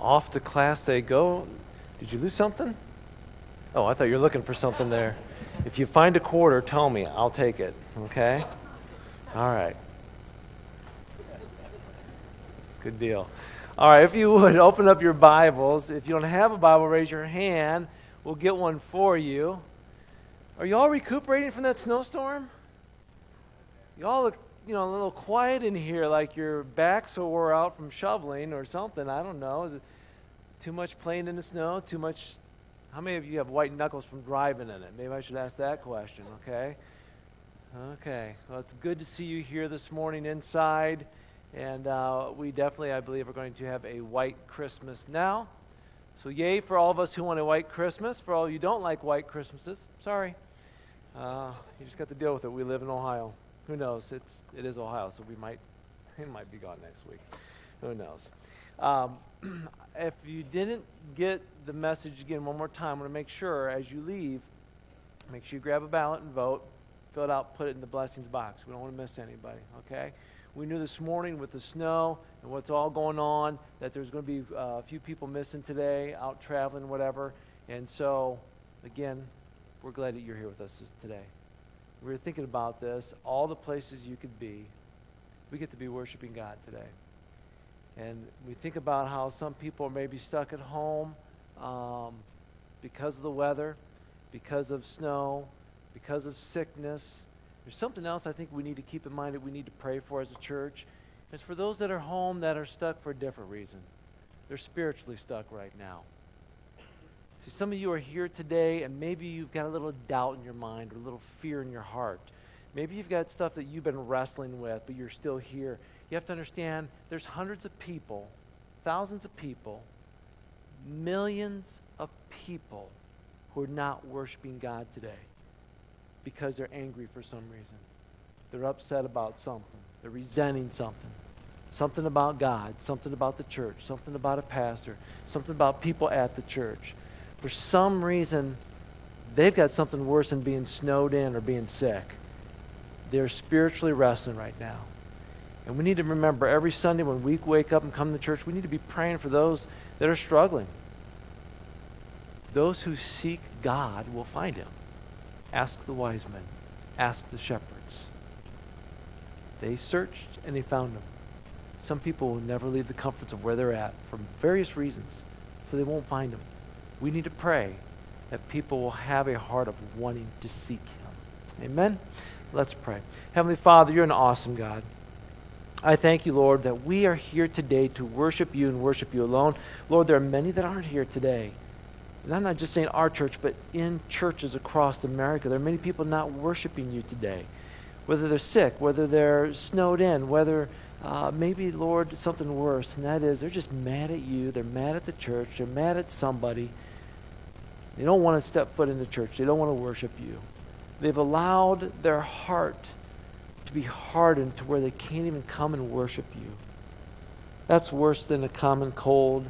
Off to class they go. Did you lose something? Oh, I thought you were looking for something there. If you find a quarter, tell me. I'll take it. Okay? All right. Good deal. All right, if you would open up your Bibles. If you don't have a Bible, raise your hand. We'll get one for you. Are you all recuperating from that snowstorm? You all look, you know, a little quiet in here, like your backs wore out from shoveling or something. I don't know. Is it too much playing in the snow? Too much? How many of you have white knuckles from driving in it? Maybe I should ask that question, okay? Okay. Well, it's good to see you here this morning inside. And uh, we definitely, I believe, are going to have a white Christmas now. So, yay for all of us who want a white Christmas. For all you don't like white Christmases, sorry. Uh, you just got to deal with it. We live in Ohio. Who knows? It's, it is Ohio, so we might, it might be gone next week. Who knows? Um, if you didn't get the message again one more time, I want to make sure as you leave, make sure you grab a ballot and vote. Fill it out, put it in the blessings box. We don't want to miss anybody, okay? We knew this morning with the snow and what's all going on that there's going to be uh, a few people missing today, out traveling, whatever. And so, again, we're glad that you're here with us today. We were thinking about this, all the places you could be. We get to be worshiping God today. And we think about how some people may be stuck at home um, because of the weather, because of snow, because of sickness. There's something else I think we need to keep in mind that we need to pray for as a church. It's for those that are home that are stuck for a different reason. They're spiritually stuck right now. See, some of you are here today, and maybe you've got a little doubt in your mind or a little fear in your heart. Maybe you've got stuff that you've been wrestling with, but you're still here. You have to understand there's hundreds of people, thousands of people, millions of people who are not worshiping God today because they're angry for some reason. They're upset about something, they're resenting something. Something about God, something about the church, something about a pastor, something about people at the church. For some reason, they've got something worse than being snowed in or being sick. They're spiritually wrestling right now. And we need to remember every Sunday when we wake up and come to church, we need to be praying for those that are struggling. Those who seek God will find him. Ask the wise men, ask the shepherds. They searched and they found him. Some people will never leave the comforts of where they're at for various reasons, so they won't find him. We need to pray that people will have a heart of wanting to seek him. Amen? Let's pray. Heavenly Father, you're an awesome God. I thank you, Lord, that we are here today to worship you and worship you alone. Lord, there are many that aren't here today. And I'm not just saying our church, but in churches across America. There are many people not worshiping you today. Whether they're sick, whether they're snowed in, whether uh, maybe, Lord, something worse, and that is they're just mad at you. They're mad at the church. They're mad at somebody. They don't want to step foot in the church. They don't want to worship you. They've allowed their heart to be hardened to where they can't even come and worship you. That's worse than a common cold.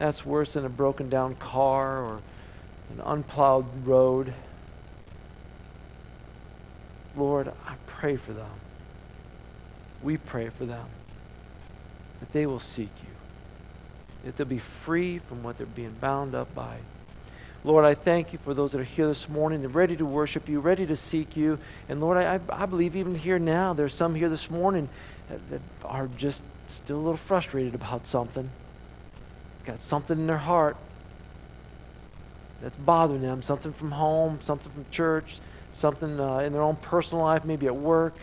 That's worse than a broken down car or an unplowed road. Lord, I pray for them. We pray for them that they will seek you, that they'll be free from what they're being bound up by. Lord, I thank you for those that are here this morning and ready to worship you, ready to seek you. And Lord, I, I believe even here now, there's some here this morning that, that are just still a little frustrated about something got something in their heart that's bothering them something from home, something from church, something uh, in their own personal life, maybe at work.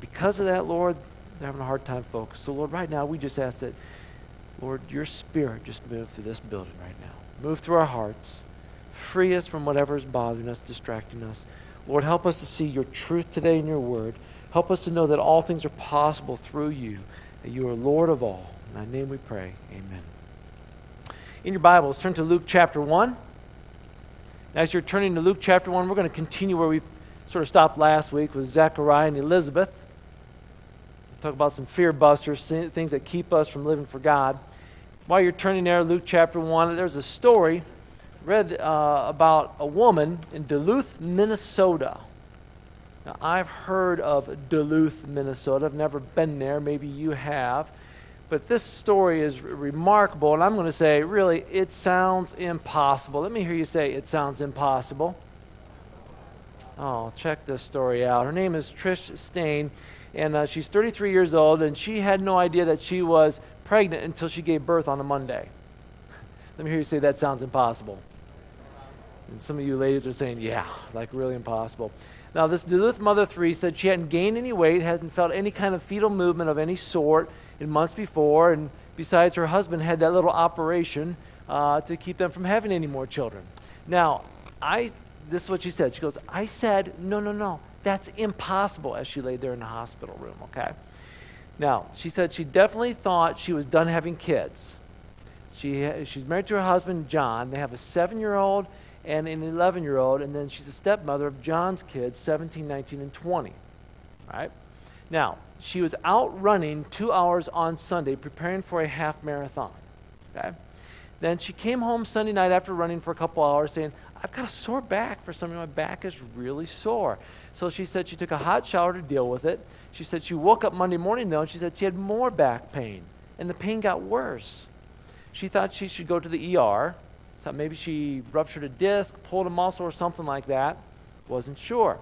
Because of that, Lord, they're having a hard time focused. So, Lord, right now, we just ask that, Lord, your spirit just move through this building right now. Move through our hearts. Free us from whatever is bothering us, distracting us. Lord, help us to see your truth today in your word. Help us to know that all things are possible through you, that you are Lord of all. In thy name we pray. Amen in your Bibles, turn to Luke chapter 1. As you're turning to Luke chapter 1, we're going to continue where we sort of stopped last week with Zechariah and Elizabeth. Talk about some fear busters, things that keep us from living for God. While you're turning there, Luke chapter 1, there's a story read uh, about a woman in Duluth, Minnesota. Now, I've heard of Duluth, Minnesota. I've never been there. Maybe you have. But this story is remarkable, and I'm going to say, really, it sounds impossible. Let me hear you say, it sounds impossible. Oh, check this story out. Her name is Trish Stain, and uh, she's 33 years old, and she had no idea that she was pregnant until she gave birth on a Monday. Let me hear you say, that sounds impossible. And some of you ladies are saying, yeah, like really impossible. Now, this Duluth mother three said she hadn't gained any weight, hadn't felt any kind of fetal movement of any sort in months before, and besides, her husband had that little operation uh, to keep them from having any more children. Now, I this is what she said. She goes, I said, no, no, no, that's impossible as she laid there in the hospital room, okay? Now, she said she definitely thought she was done having kids. She, she's married to her husband, John. They have a seven year old and an 11 year old, and then she's a stepmother of John's kids, 17, 19, and 20. Right? Now, she was out running two hours on Sunday preparing for a half marathon. Okay? Then she came home Sunday night after running for a couple hours saying, I've got a sore back for some reason. My back is really sore. So she said she took a hot shower to deal with it. She said she woke up Monday morning, though, and she said she had more back pain, and the pain got worse. She thought she should go to the ER. Thought maybe she ruptured a disc, pulled a muscle, or something like that. Wasn't sure.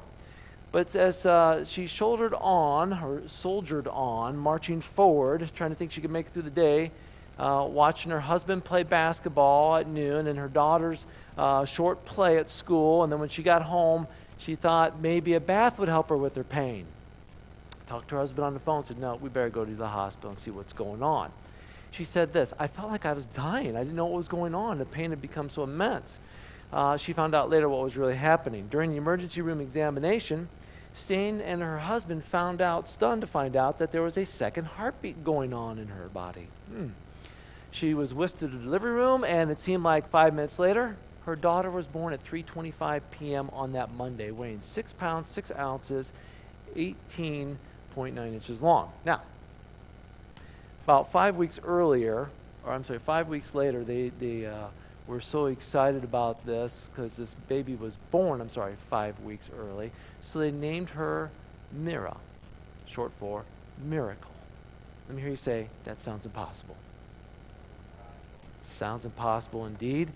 But as uh, she shouldered on, or soldiered on, marching forward, trying to think she could make it through the day, uh, watching her husband play basketball at noon and her daughter's uh, short play at school. And then when she got home, she thought maybe a bath would help her with her pain. Talked to her husband on the phone, said, No, we better go to the hospital and see what's going on she said this I felt like I was dying. I didn't know what was going on. The pain had become so immense. Uh, she found out later what was really happening. During the emergency room examination, Stain and her husband found out, stunned to find out, that there was a second heartbeat going on in her body. Hmm. She was whisked to the delivery room, and it seemed like five minutes later, her daughter was born at 3:25 p.m. on that Monday, weighing six pounds six ounces, 18.9 inches long. Now, about five weeks earlier, or I'm sorry, five weeks later, they, they uh, were so excited about this because this baby was born, I'm sorry, five weeks early. So they named her Mira, short for miracle. Let me hear you say, that sounds impossible. Sounds impossible indeed.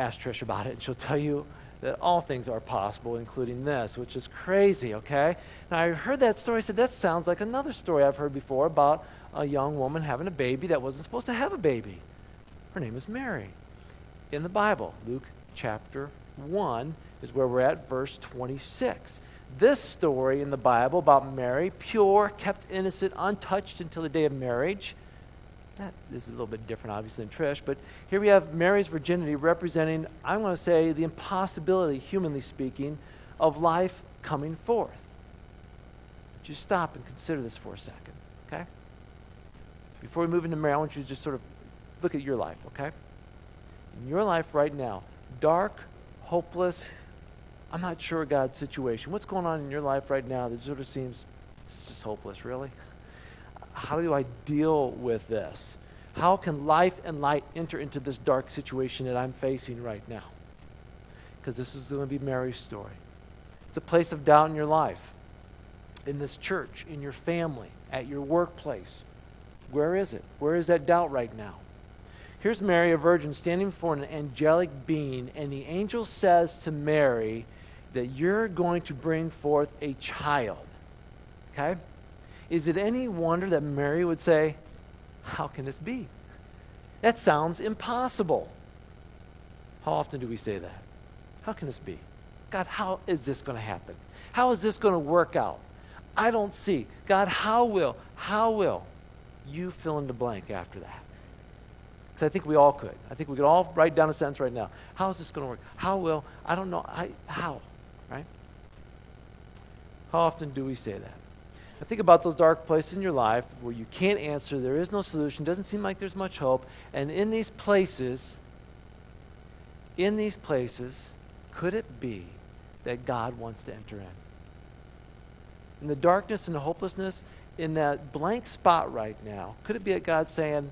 Ask Trish about it, and she'll tell you that all things are possible, including this, which is crazy, okay? Now, I heard that story, I said, that sounds like another story I've heard before about a young woman having a baby that wasn't supposed to have a baby. Her name is Mary. In the Bible, Luke chapter 1 is where we're at, verse 26. This story in the Bible about Mary, pure, kept innocent, untouched until the day of marriage. That is a little bit different, obviously, than Trish, but here we have Mary's virginity representing, I'm going to say, the impossibility, humanly speaking, of life coming forth. Just stop and consider this for a second, okay? before we move into Mary, I want you to just sort of look at your life, okay? In your life right now, dark, hopeless, I'm not sure God's situation. What's going on in your life right now that sort of seems it's just hopeless, really? How do I deal with this? How can life and light enter into this dark situation that I'm facing right now? Because this is going to be Mary's story. It's a place of doubt in your life, in this church, in your family, at your workplace, where is it? Where is that doubt right now? Here's Mary, a virgin, standing before an angelic being, and the angel says to Mary that you're going to bring forth a child. Okay? Is it any wonder that Mary would say, How can this be? That sounds impossible. How often do we say that? How can this be? God, how is this going to happen? How is this going to work out? I don't see. God, how will? How will? you fill in the blank after that. Because I think we all could. I think we could all write down a sentence right now. How is this going to work? How will? I don't know. I, how? Right? How often do we say that? I think about those dark places in your life where you can't answer, there is no solution, doesn't seem like there's much hope. And in these places, in these places, could it be that God wants to enter in? In the darkness and the hopelessness, in that blank spot right now, could it be that God's saying,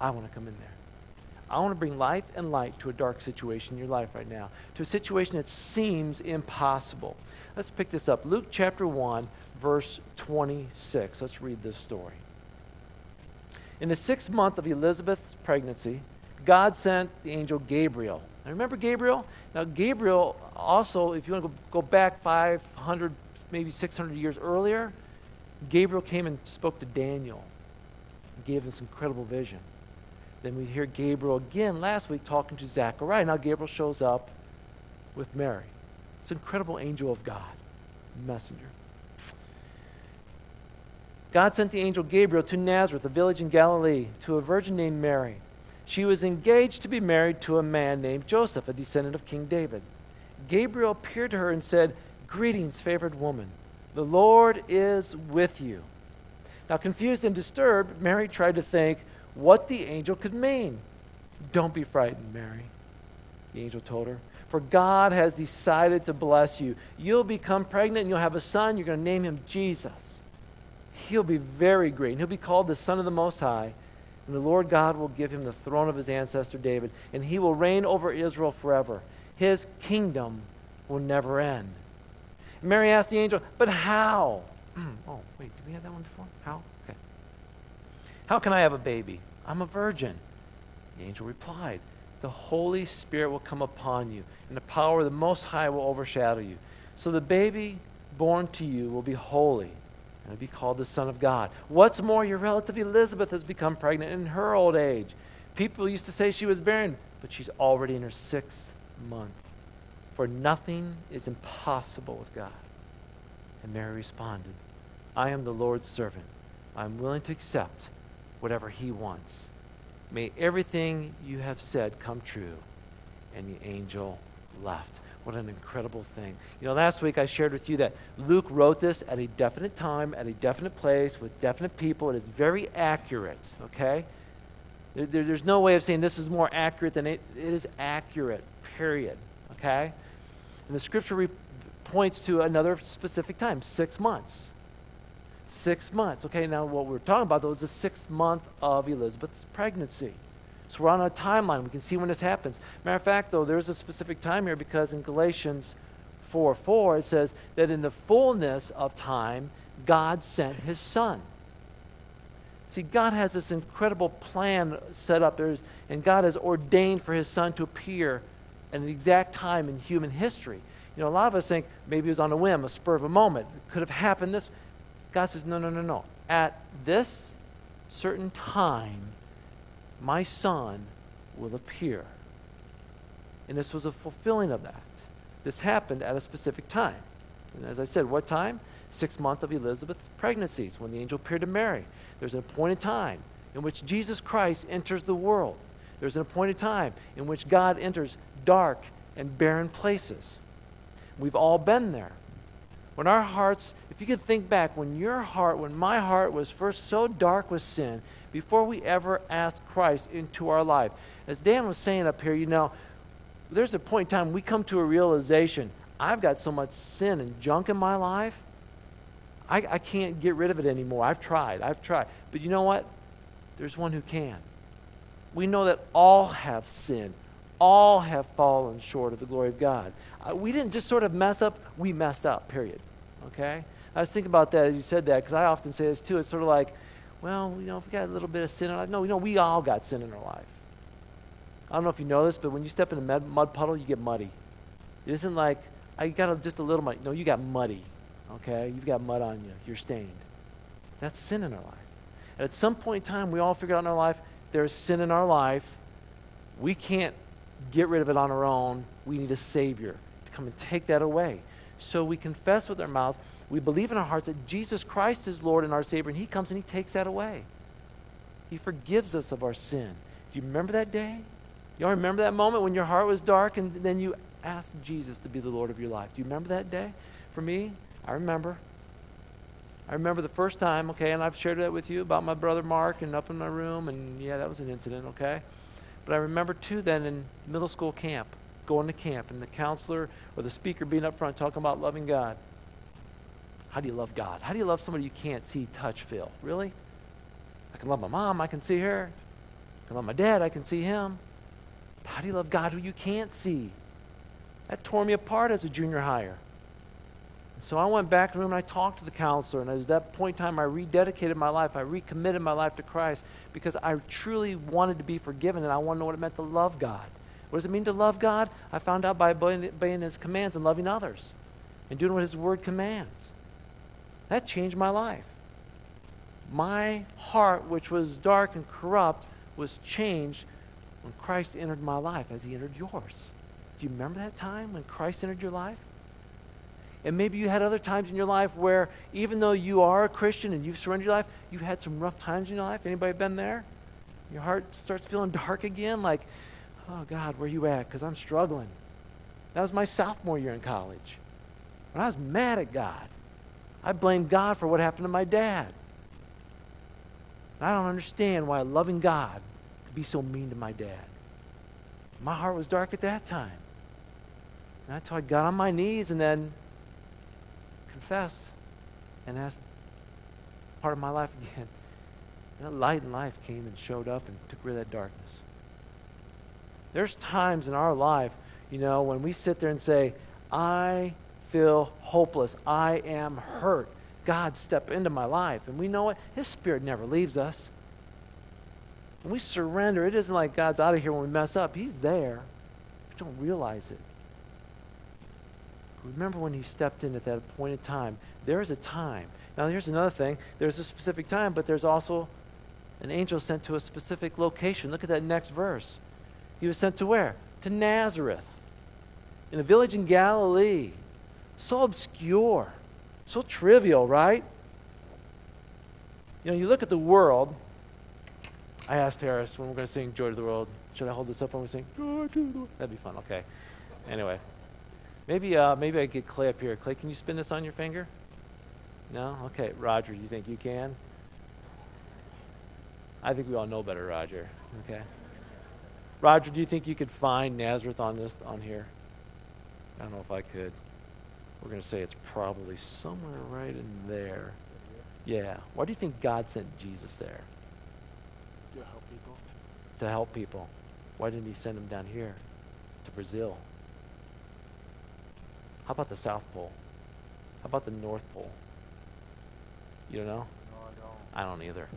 I want to come in there? I want to bring life and light to a dark situation in your life right now, to a situation that seems impossible. Let's pick this up. Luke chapter 1, verse 26. Let's read this story. In the sixth month of Elizabeth's pregnancy, God sent the angel Gabriel. Now remember Gabriel? Now, Gabriel also, if you want to go back 500, maybe 600 years earlier, Gabriel came and spoke to Daniel and gave this incredible vision. Then we hear Gabriel again last week talking to Zechariah. Now Gabriel shows up with Mary. It's an incredible angel of God, messenger. God sent the angel Gabriel to Nazareth, a village in Galilee, to a virgin named Mary. She was engaged to be married to a man named Joseph, a descendant of King David. Gabriel appeared to her and said, Greetings, favored woman. The Lord is with you. Now, confused and disturbed, Mary tried to think what the angel could mean. Don't be frightened, Mary, the angel told her. For God has decided to bless you. You'll become pregnant and you'll have a son. You're going to name him Jesus. He'll be very great, and he'll be called the Son of the Most High. And the Lord God will give him the throne of his ancestor David, and he will reign over Israel forever. His kingdom will never end. Mary asked the angel, But how? oh, wait, did we have that one before? How? Okay. How can I have a baby? I'm a virgin. The angel replied, The Holy Spirit will come upon you, and the power of the Most High will overshadow you. So the baby born to you will be holy and be called the Son of God. What's more, your relative Elizabeth has become pregnant in her old age. People used to say she was barren, but she's already in her sixth month. For nothing is impossible with God. And Mary responded, I am the Lord's servant. I am willing to accept whatever He wants. May everything you have said come true. And the angel left. What an incredible thing. You know, last week I shared with you that Luke wrote this at a definite time, at a definite place, with definite people. And It is very accurate, okay? There, there, there's no way of saying this is more accurate than it, it is accurate, period, okay? And the scripture re- points to another specific time, six months. Six months. Okay, now what we're talking about, though, is the sixth month of Elizabeth's pregnancy. So we're on a timeline. We can see when this happens. Matter of fact, though, there's a specific time here because in Galatians 4 4, it says that in the fullness of time, God sent his son. See, God has this incredible plan set up, There's, and God has ordained for his son to appear at an exact time in human history. You know, a lot of us think maybe it was on a whim, a spur of a moment. It could have happened this. God says, no, no, no, no. At this certain time, my son will appear. And this was a fulfilling of that. This happened at a specific time. And as I said, what time? Six month of Elizabeth's pregnancies, when the angel appeared to Mary. There's an appointed time in which Jesus Christ enters the world. There's an appointed time in which God enters dark and barren places. We've all been there. When our hearts, if you could think back, when your heart, when my heart was first so dark with sin, before we ever ask Christ into our life, as Dan was saying up here, you know, there's a point in time we come to a realization I've got so much sin and junk in my life, I, I can't get rid of it anymore. I've tried, I've tried. But you know what? There's one who can. We know that all have sinned all have fallen short of the glory of God. Uh, we didn't just sort of mess up, we messed up, period. Okay? I was thinking about that as you said that because I often say this too. It's sort of like, well, you know, we got a little bit of sin in our life. No, you know, we all got sin in our life. I don't know if you know this, but when you step in a mud puddle, you get muddy. It isn't like, I got just a little muddy. No, you got muddy. Okay? You've got mud on you. You're stained. That's sin in our life. And at some point in time, we all figure out in our life there's sin in our life. We can't get rid of it on our own. We need a Savior to come and take that away. So we confess with our mouths, we believe in our hearts that Jesus Christ is Lord and our Savior, and He comes and He takes that away. He forgives us of our sin. Do you remember that day? You all remember that moment when your heart was dark and then you asked Jesus to be the Lord of your life? Do you remember that day? For me, I remember. I remember the first time, okay, and I've shared that with you about my brother Mark and up in my room, and yeah, that was an incident, okay? But I remember too then in middle school camp, going to camp, and the counselor or the speaker being up front talking about loving God. How do you love God? How do you love somebody you can't see, touch, feel? Really? I can love my mom, I can see her. I can love my dad, I can see him. But how do you love God who you can't see? That tore me apart as a junior higher. So I went back in the room and I talked to the counselor. And at that point in time, I rededicated my life. I recommitted my life to Christ because I truly wanted to be forgiven and I wanted to know what it meant to love God. What does it mean to love God? I found out by obeying His commands and loving others and doing what His Word commands. That changed my life. My heart, which was dark and corrupt, was changed when Christ entered my life as He entered yours. Do you remember that time when Christ entered your life? And maybe you had other times in your life where even though you are a Christian and you've surrendered your life, you've had some rough times in your life. Anybody been there? Your heart starts feeling dark again, like, oh God, where you at? Because I'm struggling. That was my sophomore year in college. When I was mad at God, I blamed God for what happened to my dad. And I don't understand why a loving God could be so mean to my dad. My heart was dark at that time. And I told got on my knees and then confessed and asked part of my life again. That light in life came and showed up and took rid of that darkness. There's times in our life, you know, when we sit there and say, I feel hopeless. I am hurt. God, step into my life. And we know it. His Spirit never leaves us. When we surrender, it isn't like God's out of here when we mess up. He's there. We don't realize it. Remember when He stepped in at that appointed time. There is a time. Now, here's another thing there's a specific time, but there's also an angel sent to a specific location. Look at that next verse. He was sent to where? To Nazareth, in a village in Galilee. So obscure, so trivial, right? You know, you look at the world. I asked Harris when we're going to sing Joy to the World, should I hold this up when we sing Joy to the World? That'd be fun. Okay. Anyway, maybe uh, maybe I get Clay up here. Clay, can you spin this on your finger? No? Okay. Roger, do you think you can? I think we all know better, Roger. Okay. Roger, do you think you could find Nazareth on this on here? I don't know if I could. We're going to say it's probably somewhere right in there. Yeah. Why do you think God sent Jesus there? To help people. To help people. Why didn't he send him down here to Brazil? How about the South Pole? How about the North Pole? You don't know? No, I don't. I don't either.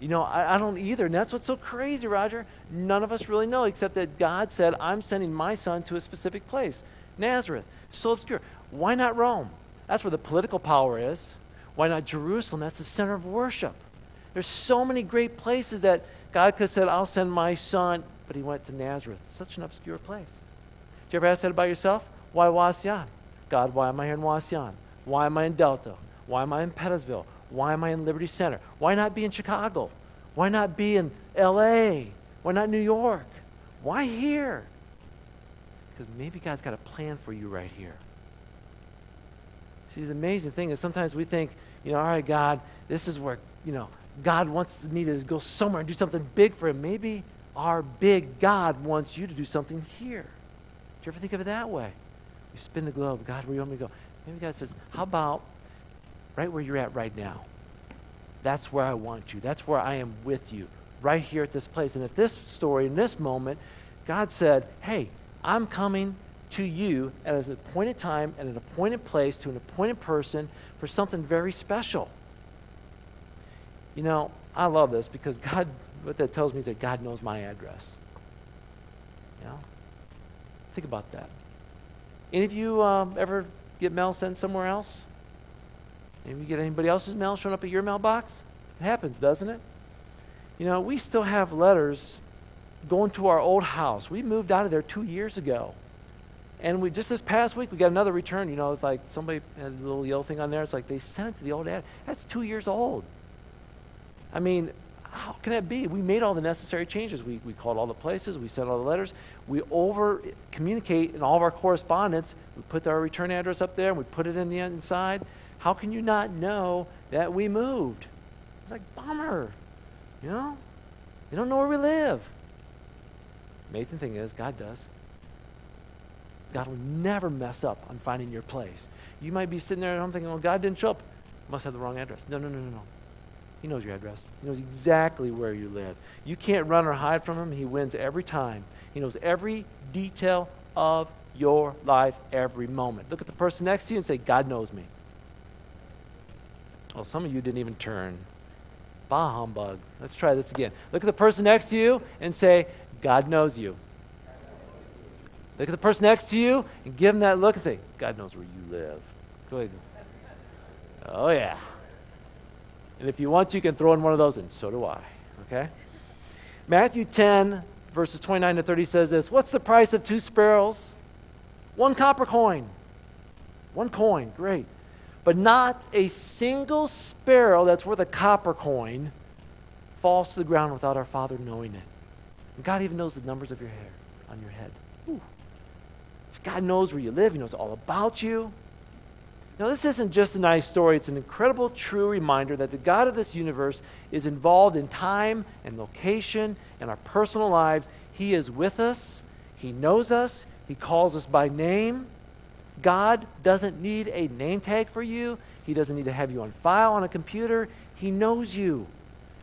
You know, I, I, don't either. And that's what's so crazy, Roger. None of us really know, except that God said, I'm sending my son to a specific place Nazareth. So obscure. Why not Rome? That's where the political power is. Why not Jerusalem? That's the center of worship. There's so many great places that God could have said, I'll send my son, but he went to Nazareth. Such an obscure place. Do you ever ask that about yourself? Why Wauseon? God, why am I here in Wauseon? Why am I in Delta? Why am I in Pettisville? Why am I in Liberty Center? Why not be in Chicago? Why not be in LA? Why not New York? Why here? Because maybe God's got a plan for you right here. See, the amazing thing is sometimes we think, you know, all right, God, this is where, you know, God wants me to go somewhere and do something big for him. Maybe our big God wants you to do something here. Do you ever think of it that way? You spin the globe. God, where do you want me to go? Maybe God says, how about right where you're at right now? That's where I want you. That's where I am with you, right here at this place. And at this story, in this moment, God said, hey, I'm coming to you at an appointed time, at an appointed place, to an appointed person for something very special. You know, I love this because God, what that tells me is that God knows my address. You know? Think about that. Any of you um, ever get mail sent somewhere else? Maybe you get anybody else's mail showing up at your mailbox? It happens, doesn't it? You know, we still have letters going to our old house. We moved out of there two years ago. And we just this past week we got another return. You know, it's like somebody had a little yellow thing on there. It's like they sent it to the old ad. That's two years old. I mean, how can that be? We made all the necessary changes. We, we called all the places. We sent all the letters. We over communicate in all of our correspondence. We put our return address up there and we put it in the inside. How can you not know that we moved? It's like, bummer. You know? They don't know where we live. Amazing thing is, God does. God will never mess up on finding your place. You might be sitting there at home thinking, well, God didn't show up. Must have the wrong address. No, no, no, no, no. He knows your address. He knows exactly where you live. You can't run or hide from him. He wins every time. He knows every detail of your life every moment. Look at the person next to you and say, God knows me. Well, some of you didn't even turn. Bah humbug. Let's try this again. Look at the person next to you and say, God knows you. Look at the person next to you and give them that look and say, God knows where you live. Go ahead. Oh, yeah. And if you want, you can throw in one of those, and so do I. Okay? Matthew 10, verses 29 to 30 says this What's the price of two sparrows? One copper coin. One coin, great. But not a single sparrow that's worth a copper coin falls to the ground without our Father knowing it. And God even knows the numbers of your hair on your head. Ooh. God knows where you live, He knows all about you. Now, this isn't just a nice story, it's an incredible, true reminder that the God of this universe is involved in time and location and our personal lives. He is with us, He knows us, He calls us by name. God doesn't need a name tag for you, He doesn't need to have you on file on a computer. He knows you.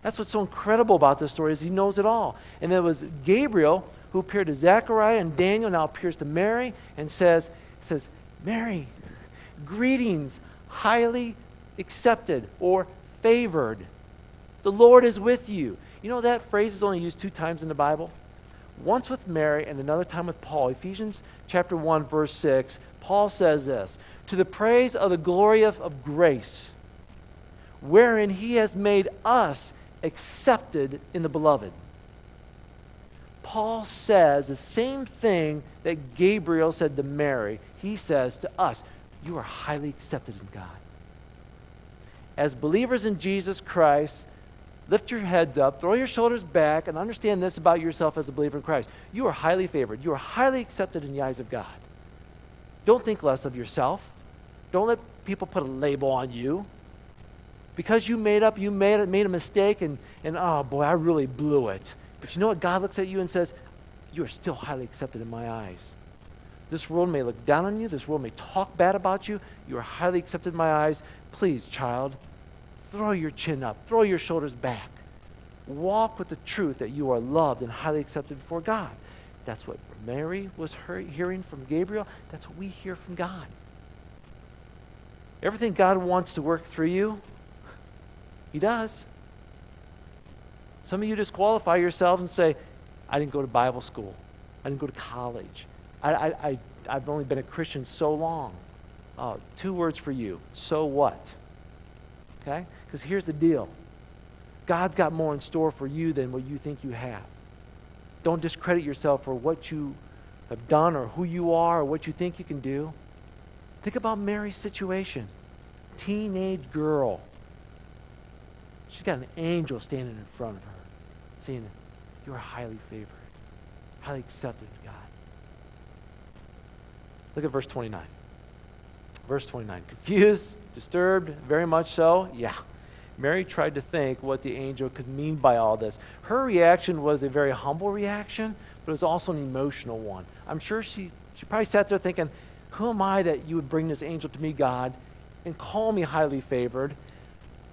That's what's so incredible about this story is he knows it all. And it was Gabriel who appeared to Zechariah and Daniel, now appears to Mary and says, says, Mary, Greetings, highly accepted or favored. The Lord is with you. You know that phrase is only used two times in the Bible? Once with Mary and another time with Paul. Ephesians chapter 1 verse 6, Paul says this, "To the praise of the glory of, of grace, wherein he has made us accepted in the beloved." Paul says the same thing that Gabriel said to Mary. He says to us, you are highly accepted in God. As believers in Jesus Christ, lift your heads up, throw your shoulders back, and understand this about yourself as a believer in Christ. You are highly favored. You are highly accepted in the eyes of God. Don't think less of yourself. Don't let people put a label on you. Because you made up, you made, made a mistake, and, and oh boy, I really blew it. But you know what? God looks at you and says, You are still highly accepted in my eyes. This world may look down on you. This world may talk bad about you. You are highly accepted in my eyes. Please, child, throw your chin up, throw your shoulders back. Walk with the truth that you are loved and highly accepted before God. That's what Mary was hearing from Gabriel. That's what we hear from God. Everything God wants to work through you, He does. Some of you disqualify yourselves and say, I didn't go to Bible school. I didn't go to college. I, I, have only been a Christian so long. Uh, two words for you so what? Okay? Because here's the deal God's got more in store for you than what you think you have. Don't discredit yourself for what you have done or who you are or what you think you can do. Think about Mary's situation. Teenage girl. She's got an angel standing in front of her, saying, You are highly favored, highly accepted of God. Look at verse 29. Verse 29. Confused, disturbed, very much so? Yeah. Mary tried to think what the angel could mean by all this. Her reaction was a very humble reaction, but it was also an emotional one. I'm sure she, she probably sat there thinking, Who am I that you would bring this angel to me, God, and call me highly favored?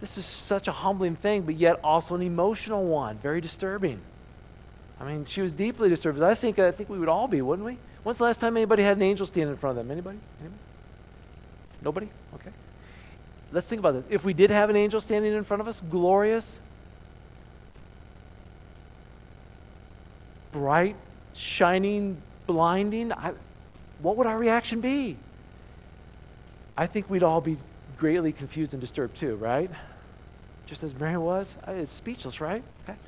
This is such a humbling thing, but yet also an emotional one, very disturbing. I mean, she was deeply disturbed. I think, I think we would all be, wouldn't we? When's the last time anybody had an angel stand in front of them? Anybody? Anybody? Nobody? Okay. Let's think about this. If we did have an angel standing in front of us, glorious, bright, shining, blinding, I, what would our reaction be? I think we'd all be greatly confused and disturbed too, right? Just as Mary was. Uh, it's speechless, right? Okay.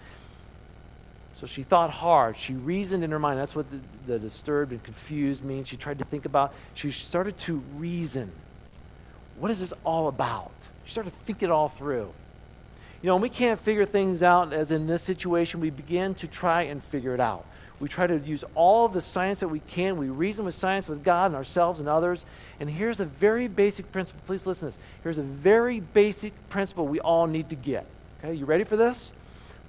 So she thought hard. She reasoned in her mind. That's what the, the, disturbed and confused means. She tried to think about, she started to reason. What is this all about? She started to think it all through. You know, when we can't figure things out as in this situation. We begin to try and figure it out. We try to use all the science that we can. We reason with science with God and ourselves and others. And here's a very basic principle. Please listen to this. Here's a very basic principle we all need to get. Okay, you ready for this?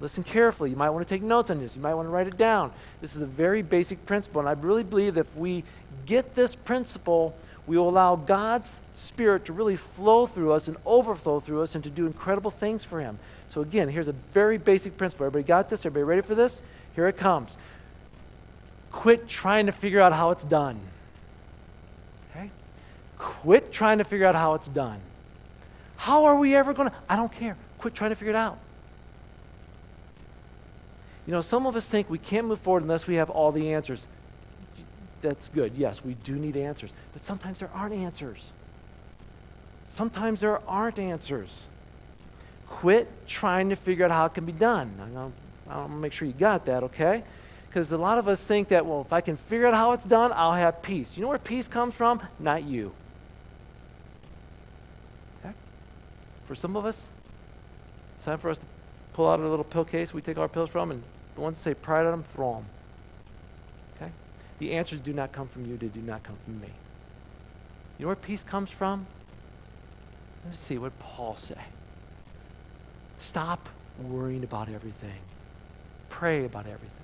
Listen carefully. You might want to take notes on this. You might want to write it down. This is a very basic principle, and I really believe that if we get this principle, we will allow God's Spirit to really flow through us and overflow through us and to do incredible things for Him. So, again, here's a very basic principle. Everybody got this? Everybody ready for this? Here it comes. Quit trying to figure out how it's done. Okay? Quit trying to figure out how it's done. How are we ever going to? I don't care. Quit trying to figure it out. You know, some of us think we can't move forward unless we have all the answers. That's good. Yes, we do need answers. But sometimes there aren't answers. Sometimes there aren't answers. Quit trying to figure out how it can be done. I'm going to make sure you got that, okay? Because a lot of us think that, well, if I can figure out how it's done, I'll have peace. You know where peace comes from? Not you. Okay? For some of us, it's time for us to pull out our little pill case we take our pills from, and the ones that say pride on them, throw them. Okay? The answers do not come from you, they do not come from me. You know where peace comes from? Let's see, what Paul say? Stop worrying about everything. Pray about everything.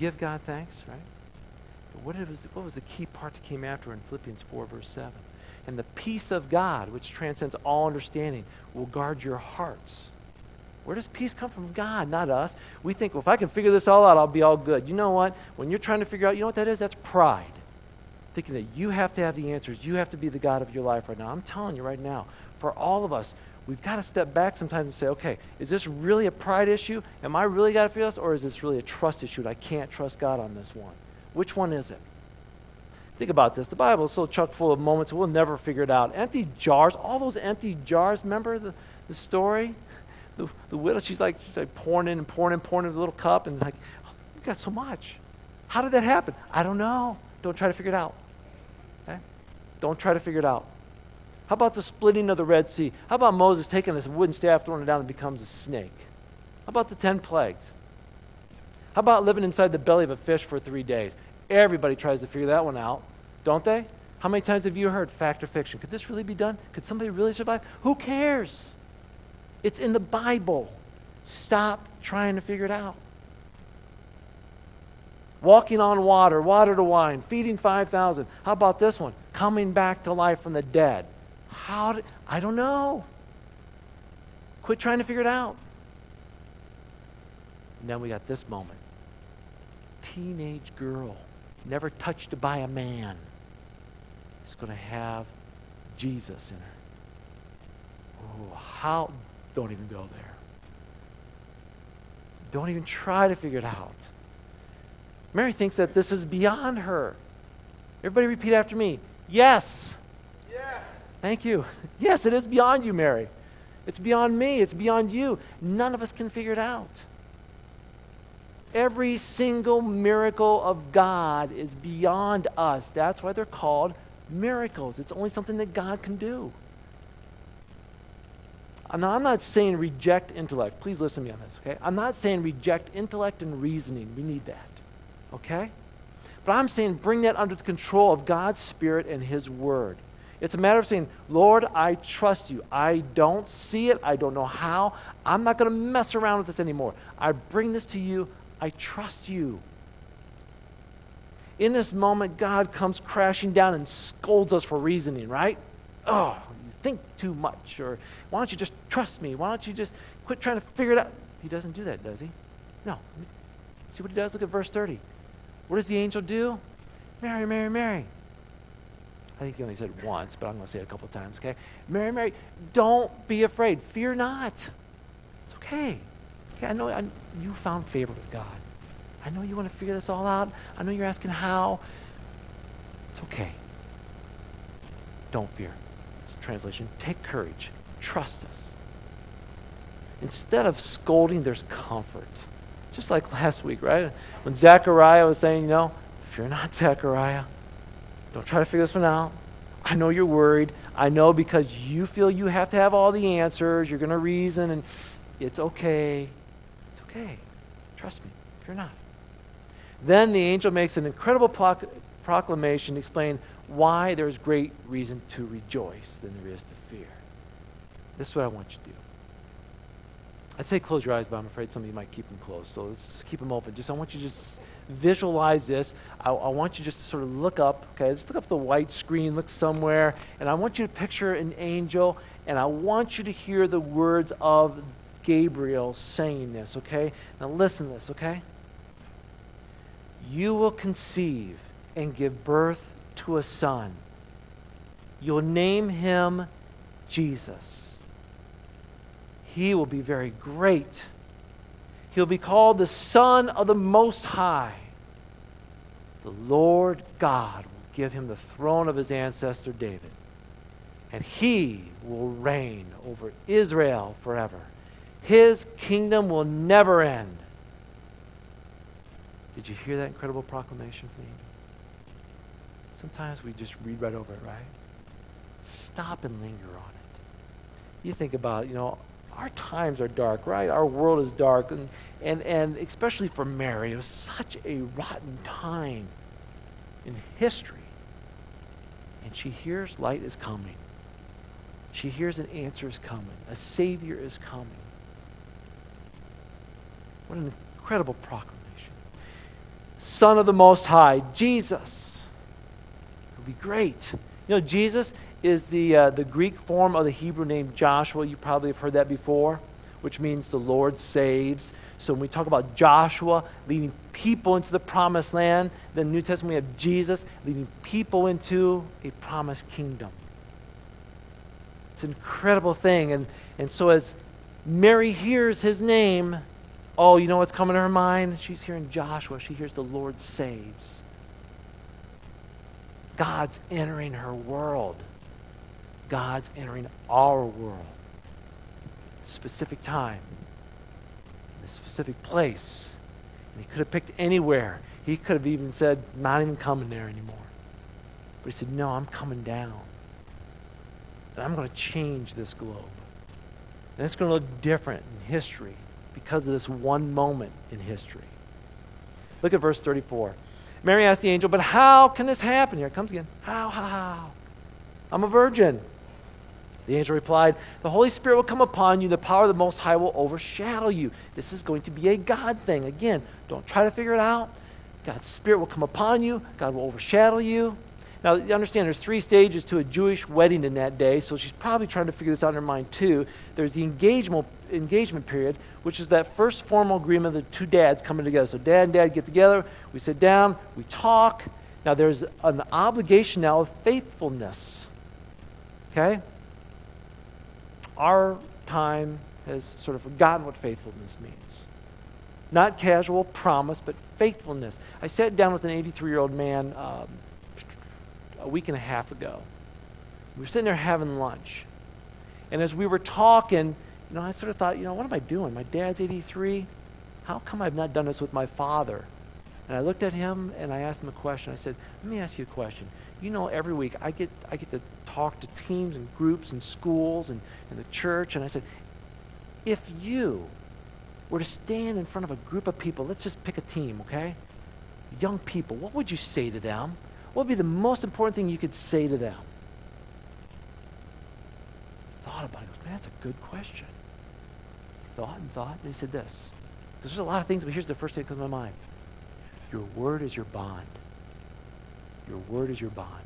Give God thanks, right? But what was, what was the key part that came after in Philippians 4, verse 7? And the peace of God, which transcends all understanding, will guard your hearts. Where does peace come from? God, not us. We think, well, if I can figure this all out, I'll be all good. You know what? When you're trying to figure out, you know what that is? That's pride. Thinking that you have to have the answers. You have to be the God of your life right now. I'm telling you right now, for all of us, we've got to step back sometimes and say, okay, is this really a pride issue? Am I really got to feel this? Or is this really a trust issue? I can't trust God on this one. Which one is it? Think about this. The Bible is so chock full of moments we'll never figure it out. Empty jars, all those empty jars. Remember the, the story? The, the widow, she's like, she's like pouring in and pouring in, pouring in a little cup, and like, oh, you got so much. How did that happen? I don't know. Don't try to figure it out. Okay? Don't try to figure it out. How about the splitting of the Red Sea? How about Moses taking this wooden staff, throwing it down, and becomes a snake? How about the ten plagues? How about living inside the belly of a fish for three days? Everybody tries to figure that one out, don't they? How many times have you heard fact or fiction? Could this really be done? Could somebody really survive? Who cares? It's in the Bible. Stop trying to figure it out. Walking on water, water to wine, feeding 5,000. How about this one? Coming back to life from the dead. How did, I don't know. Quit trying to figure it out. And then we got this moment. Teenage girl, never touched by a man, is going to have Jesus in her. Oh, how? Don't even go there. Don't even try to figure it out. Mary thinks that this is beyond her. Everybody repeat after me. Yes. Thank you. Yes, it is beyond you, Mary. It's beyond me. It's beyond you. None of us can figure it out. Every single miracle of God is beyond us. That's why they're called miracles. It's only something that God can do. Now, I'm not saying reject intellect. Please listen to me on this, okay? I'm not saying reject intellect and reasoning. We need that, okay? But I'm saying bring that under the control of God's Spirit and His Word. It's a matter of saying, Lord, I trust you. I don't see it. I don't know how. I'm not going to mess around with this anymore. I bring this to you. I trust you. In this moment, God comes crashing down and scolds us for reasoning, right? Oh, you think too much. Or why don't you just trust me? Why don't you just quit trying to figure it out? He doesn't do that, does he? No. See what he does? Look at verse 30. What does the angel do? Mary, Mary, Mary. I think he only said it once, but I'm going to say it a couple times, okay? Mary, Mary, don't be afraid. Fear not. It's okay. okay I know I, you found favor with God. I know you want to figure this all out. I know you're asking how. It's okay. Don't fear. It's translation. Take courage. Trust us. Instead of scolding, there's comfort. Just like last week, right? When Zechariah was saying, you know, fear not, Zechariah. Don't try to figure this one out. I know you're worried. I know because you feel you have to have all the answers. You're going to reason, and it's okay. It's okay. Trust me. You're not. Then the angel makes an incredible proclamation to explain why there's great reason to rejoice than there is to fear. This is what I want you to do. I'd say close your eyes, but I'm afraid some of you might keep them closed. So let's just keep them open. Just I want you to just visualize this. I, I, want you just to sort of look up, okay? Just look up the white screen, look somewhere, and I want you to picture an angel, and I want you to hear the words of Gabriel saying this, okay? Now listen to this, okay? You will conceive and give birth to a son, You'll name him Jesus. He will be very great. He'll be called the Son of the Most High. The Lord God will give him the throne of his ancestor David, and he will reign over Israel forever. His kingdom will never end. Did you hear that incredible proclamation from the angel? Sometimes we just read right over it, right? Stop and linger on it. You think about, you know, our times are dark, right? Our world is dark. And, and, and especially for Mary, it was such a rotten time in history. And she hears light is coming. She hears an answer is coming. A Savior is coming. What an incredible proclamation. Son of the Most High, Jesus. It would be great. You know, Jesus is the, uh, the Greek form of the Hebrew name Joshua. You probably have heard that before, which means the Lord saves. So when we talk about Joshua leading people into the promised land, the New Testament we have Jesus leading people into a promised kingdom. It's an incredible thing. And, and so as Mary hears his name, oh, you know what's coming to her mind? She's hearing Joshua. She hears the Lord saves. God's entering her world. God's entering our world. Specific time, a specific place. And he could have picked anywhere. He could have even said, not even coming there anymore. But he said, no, I'm coming down. And I'm going to change this globe. And it's going to look different in history because of this one moment in history. Look at verse 34. Mary asked the angel, But how can this happen? Here it comes again. How, how, how? I'm a virgin. The angel replied, The Holy Spirit will come upon you, the power of the Most High will overshadow you. This is going to be a God thing. Again, don't try to figure it out. God's Spirit will come upon you, God will overshadow you. Now, you understand there's three stages to a Jewish wedding in that day, so she's probably trying to figure this out in her mind too. There's the engagement, engagement period, which is that first formal agreement of the two dads coming together. So, dad and dad get together, we sit down, we talk. Now, there's an obligation now of faithfulness. Okay? Our time has sort of forgotten what faithfulness means. Not casual promise, but faithfulness. I sat down with an 83 year old man. Um, a week and a half ago. We were sitting there having lunch. And as we were talking, you know, I sort of thought, you know, what am I doing? My dad's 83. How come I've not done this with my father? And I looked at him and I asked him a question. I said, let me ask you a question. You know, every week I get, I get to talk to teams and groups and schools and, and the church. And I said, if you were to stand in front of a group of people, let's just pick a team, okay? Young people, what would you say to them? What would be the most important thing you could say to them? Thought about it. Goes, man, that's a good question. Thought and thought, and he said this. Because there's a lot of things, but here's the first thing that comes to my mind. Your word is your bond. Your word is your bond.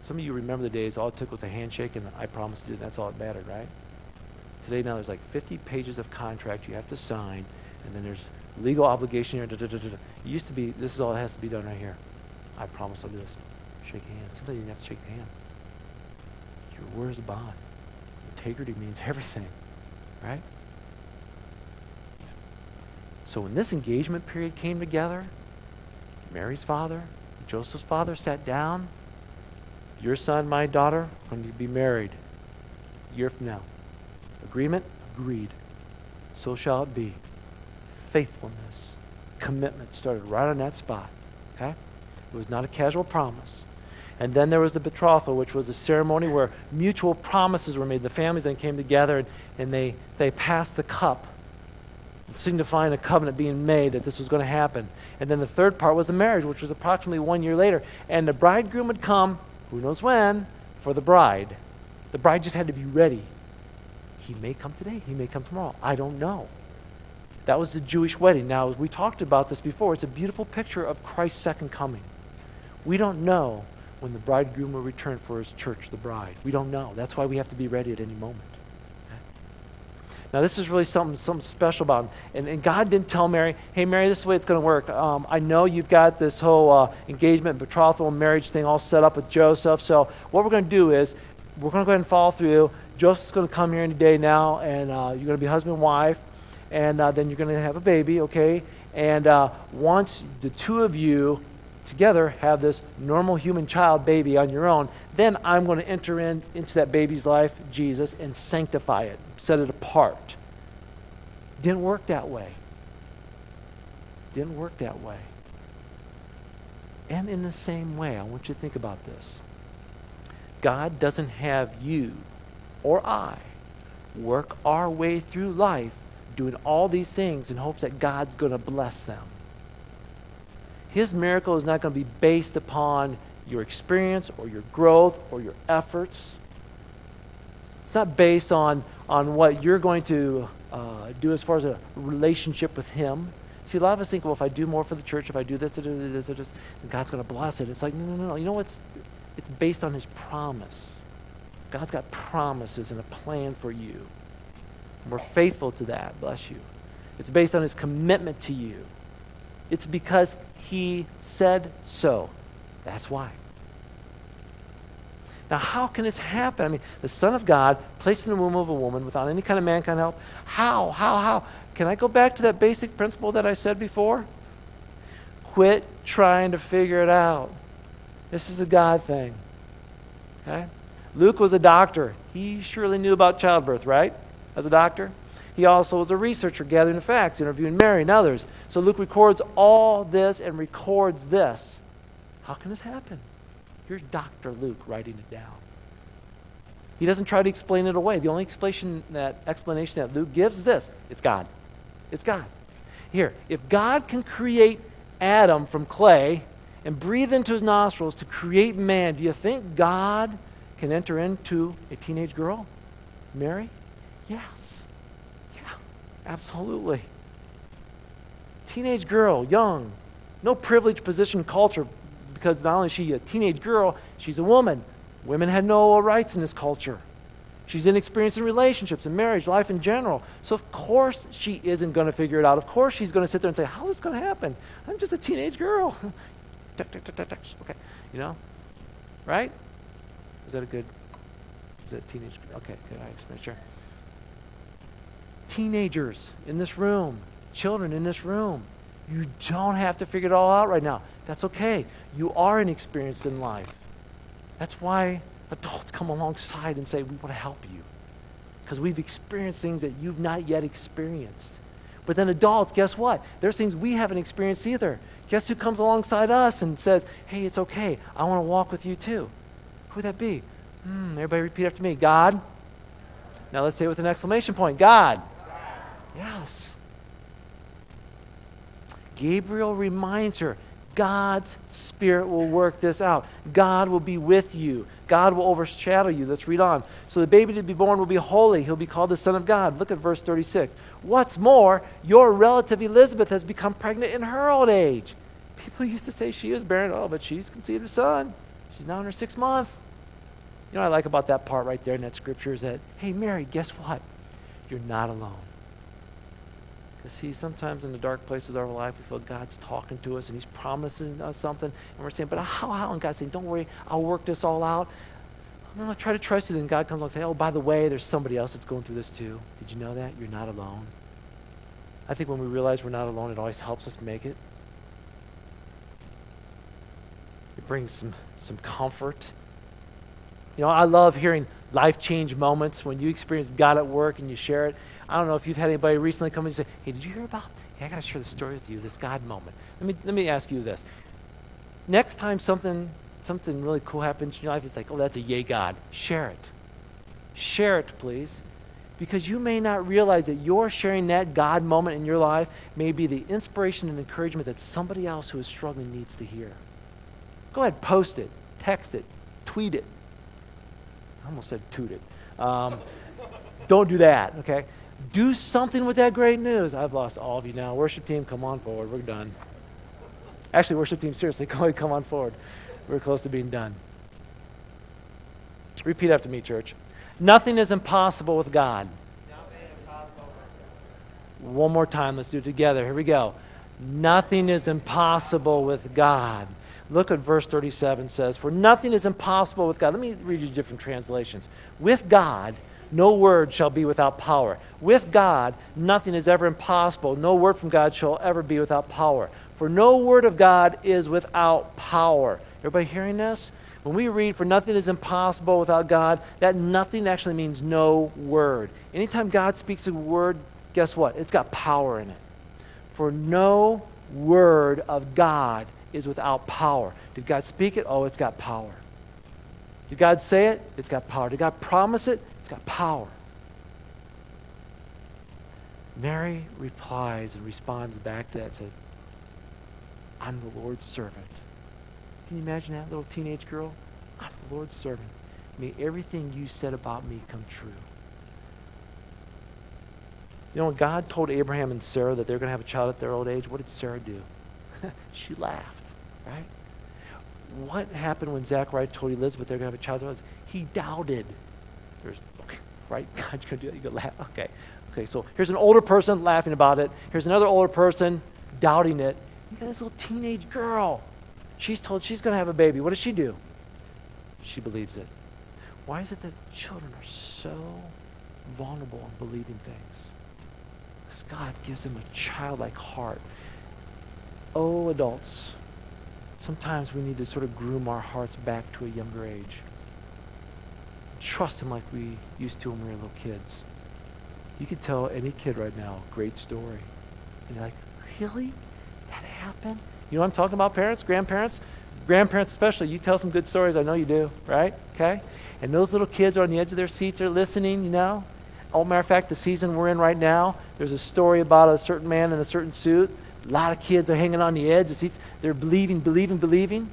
Some of you remember the days all it took was a handshake and I promised to do, and that's all it mattered, right? Today now there's like 50 pages of contract you have to sign, and then there's legal obligation here. Da, da, da, it used to be, this is all that has to be done right here. I promise I'll do this. Shake hands. Sometimes you didn't have to shake the hand. Your word is a bond. Integrity means everything, right? So when this engagement period came together, Mary's father, Joseph's father sat down. Your son, my daughter, going to be married a year from now. Agreement? Agreed. So shall it be faithfulness, commitment started right on that spot. Okay? It was not a casual promise. And then there was the betrothal, which was a ceremony where mutual promises were made. The families then came together and, and they, they passed the cup, signifying a covenant being made that this was going to happen. And then the third part was the marriage, which was approximately one year later. And the bridegroom would come, who knows when, for the bride. The bride just had to be ready. He may come today, he may come tomorrow. I don't know. That was the Jewish wedding. Now, as we talked about this before. It's a beautiful picture of Christ's second coming. We don't know when the bridegroom will return for his church, the bride. We don't know. That's why we have to be ready at any moment. Now, this is really something, something special about him. And, and God didn't tell Mary, hey, Mary, this is the way it's going to work. Um, I know you've got this whole uh, engagement, betrothal, and marriage thing all set up with Joseph. So, what we're going to do is we're going to go ahead and follow through. Joseph's going to come here any day now, and uh, you're going to be husband and wife. And uh, then you're going to have a baby, okay? And uh, once the two of you together have this normal human child baby on your own, then I'm going to enter in into that baby's life, Jesus, and sanctify it, set it apart. Didn't work that way. Didn't work that way. And in the same way, I want you to think about this. God doesn't have you or I work our way through life doing all these things in hopes that God's going to bless them. His miracle is not going to be based upon your experience or your growth or your efforts. It's not based on, on what you're going to uh, do as far as a relationship with Him. See, a lot of us think, well, if I do more for the church, if I do this, this, this, this, then God's going to bless it. It's like, no, no, no. You know what's? It's based on His promise. God's got promises and a plan for you. We're faithful to that, bless you. It's based on His commitment to you. It's because he said so. That's why. Now, how can this happen? I mean, the Son of God placed in the womb of a woman without any kind of mankind help. How? How? How? Can I go back to that basic principle that I said before? Quit trying to figure it out. This is a God thing. Okay? Luke was a doctor. He surely knew about childbirth, right? As a doctor. He also was a researcher gathering the facts, interviewing Mary and others. So Luke records all this and records this. How can this happen? Here's Dr. Luke writing it down. He doesn't try to explain it away. The only explanation that, explanation that Luke gives is this it's God. It's God. Here, if God can create Adam from clay and breathe into his nostrils to create man, do you think God can enter into a teenage girl? Mary? Yes. Absolutely. Teenage girl, young, no privileged position culture because not only is she a teenage girl, she's a woman. Women had no rights in this culture. She's inexperienced in relationships and marriage, life in general. So, of course, she isn't going to figure it out. Of course, she's going to sit there and say, How is this going to happen? I'm just a teenage girl. okay, you know? Right? Is that a good, is that teenage? Okay, good. I just make sure teenagers in this room, children in this room. You don't have to figure it all out right now. That's okay. You are inexperienced in life. That's why adults come alongside and say, We want to help you. Because we've experienced things that you've not yet experienced. But then, adults, guess what? There's things we haven't experienced either. Guess who comes alongside us and says, Hey, it's okay. I want to walk with you too? Who would that be? Hmm, everybody repeat after me God. Now let's say it with an exclamation point God. Yes. Gabriel reminds her God's Spirit will work this out. God will be with you. God will overshadow you. Let's read on. So the baby to be born will be holy. He'll be called the Son of God. Look at verse 36. What's more, your relative Elizabeth has become pregnant in her old age. People used to say she was barren. Oh, but she's conceived a son. She's now in her sixth month. You know what I like about that part right there in that scripture is that, hey, Mary, guess what? You're not alone. Because, see, sometimes in the dark places of our life, we feel God's talking to us and He's promising us something. And we're saying, but how, how? And God's saying, don't worry, I'll work this all out. I'm to try to trust you. Then God comes along and says, oh, by the way, there's somebody else that's going through this too. Did you know that? You're not alone. I think when we realize we're not alone, it always helps us make it. It brings some, some comfort. You know, I love hearing life change moments when you experience God at work and you share it. I don't know if you've had anybody recently come and say, hey, did you hear about, hey, I got to share the story with you, this God moment. Let me, let me ask you this. Next time something, something really cool happens in your life, it's like, oh, that's a yay God. Share it. Share it, please. Because you may not realize that your sharing that God moment in your life may be the inspiration and encouragement that somebody else who is struggling needs to hear. Go ahead, post it, text it, tweet it. I almost said toot it. Um, don't do that, okay? Do something with that great news. I've lost all of you now. Worship team, come on forward. We're done. Actually, worship team, seriously, come on forward. We're close to being done. Repeat after me, church. Nothing is impossible with God. One more time. Let's do it together. Here we go. Nothing is impossible with God. Look at verse 37 says, For nothing is impossible with God. Let me read you different translations. With God, no word shall be without power. With God, nothing is ever impossible. No word from God shall ever be without power. For no word of God is without power. Everybody hearing this? When we read, for nothing is impossible without God, that nothing actually means no word. Anytime God speaks a word, guess what? It's got power in it. For no word of God is without power. Did God speak it? Oh, it's got power. Did God say it? It's got power. Did God promise it? It's got power. Mary replies and responds back to that, said, I'm the Lord's servant. Can you imagine that little teenage girl? I'm the Lord's servant. May everything you said about me come true. You know, when God told Abraham and Sarah that they're going to have a child at their old age, what did Sarah do? she laughed, right? What happened when Zachariah told Elizabeth they're going to have a child? He doubted. There's, right? God's going to do that. You go laugh. Okay. Okay, so here's an older person laughing about it. Here's another older person doubting it. You got this little teenage girl. She's told she's going to have a baby. What does she do? She believes it. Why is it that children are so vulnerable in believing things? Because God gives them a childlike heart. Oh, adults, sometimes we need to sort of groom our hearts back to a younger age. Trust Him like we used to when we were little kids. You could tell any kid right now great story. And you're like, really? That happened? You know I'm talking about, parents, grandparents? Grandparents especially, you tell some good stories. I know you do, right? Okay? And those little kids are on the edge of their seats, they're listening, you know? Oh, matter of fact, the season we're in right now, there's a story about a certain man in a certain suit. A lot of kids are hanging on the edge of seats. They're believing, believing, believing.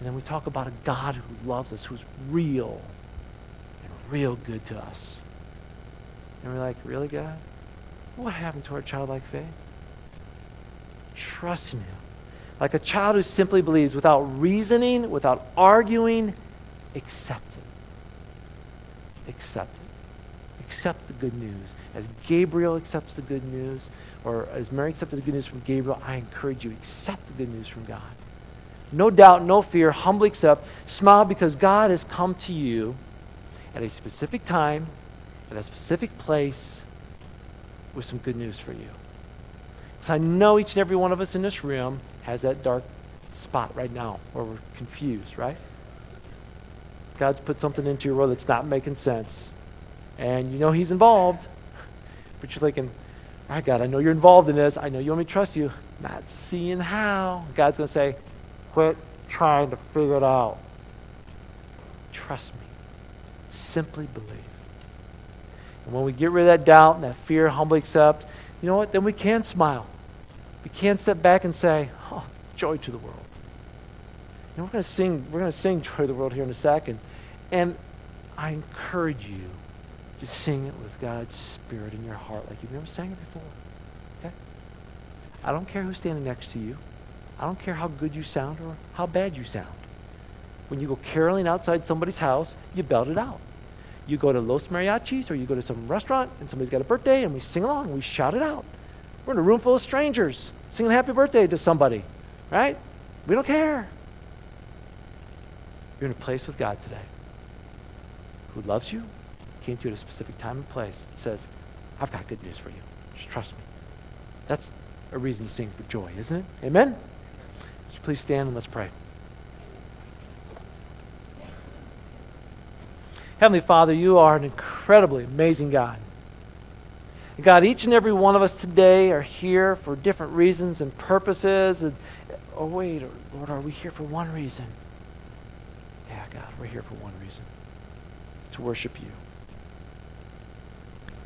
And then we talk about a God who loves us, who's real and real good to us. And we're like, really, God? What happened to our childlike faith? Trust in Him. Like a child who simply believes without reasoning, without arguing, accept it. Accept it. Accept the good news. As Gabriel accepts the good news, or as Mary accepted the good news from Gabriel, I encourage you, accept the good news from God. No doubt, no fear, humbly accept. Smile because God has come to you at a specific time, at a specific place, with some good news for you. So I know each and every one of us in this room has that dark spot right now where we're confused, right? God's put something into your world that's not making sense. And you know He's involved. But you're thinking, all right, God, I know you're involved in this. I know you want me to trust you. Not seeing how. God's going to say, quit trying to figure it out. Trust me. Simply believe. And when we get rid of that doubt and that fear, humbly accept, you know what? Then we can smile. We can step back and say, oh, joy to the world. And we're going to sing, we're going to sing Joy to the World here in a second. And I encourage you to sing it with God's Spirit in your heart like you've never sang it before. Okay? I don't care who's standing next to you. I don't care how good you sound or how bad you sound. When you go caroling outside somebody's house, you belt it out. You go to Los Mariachis or you go to some restaurant and somebody's got a birthday and we sing along and we shout it out. We're in a room full of strangers singing happy birthday to somebody, right? We don't care. You're in a place with God today who loves you, came to you at a specific time and place, says, I've got good news for you. Just trust me. That's a reason to sing for joy, isn't it? Amen? Please stand and let's pray. Heavenly Father, you are an incredibly amazing God. God, each and every one of us today are here for different reasons and purposes. And, oh, wait, Lord, are we here for one reason? Yeah, God, we're here for one reason to worship you.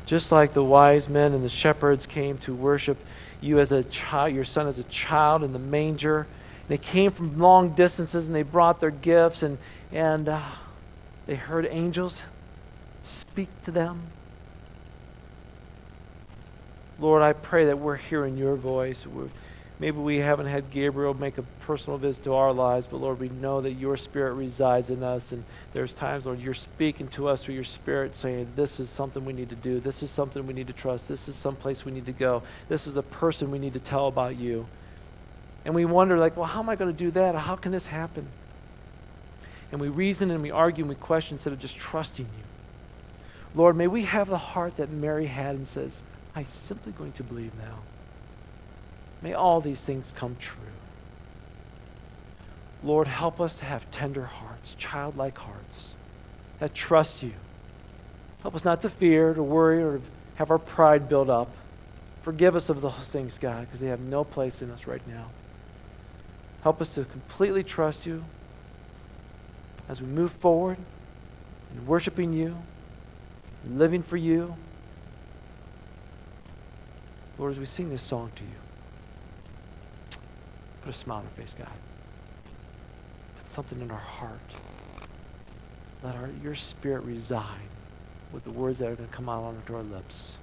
Just like the wise men and the shepherds came to worship you as a child, your son as a child in the manger. They came from long distances and they brought their gifts and, and uh, they heard angels speak to them. Lord, I pray that we're hearing your voice. We're, Maybe we haven't had Gabriel make a personal visit to our lives, but Lord, we know that your spirit resides in us. And there's times, Lord, you're speaking to us through your spirit saying, This is something we need to do. This is something we need to trust. This is some place we need to go. This is a person we need to tell about you. And we wonder, like, well, how am I going to do that? How can this happen? And we reason and we argue and we question instead of just trusting you. Lord, may we have the heart that Mary had and says, I'm simply going to believe now. May all these things come true. Lord, help us to have tender hearts, childlike hearts that trust you. Help us not to fear, to worry, or to have our pride build up. Forgive us of those things, God, because they have no place in us right now. Help us to completely trust you as we move forward in worshiping you, living for you. Lord, as we sing this song to you, Put a smile on our face, God. Put something in our heart. Let our, your spirit reside with the words that are going to come out onto our lips.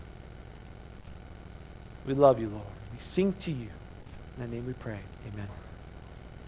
We love you, Lord. We sing to you. In the name we pray. Amen.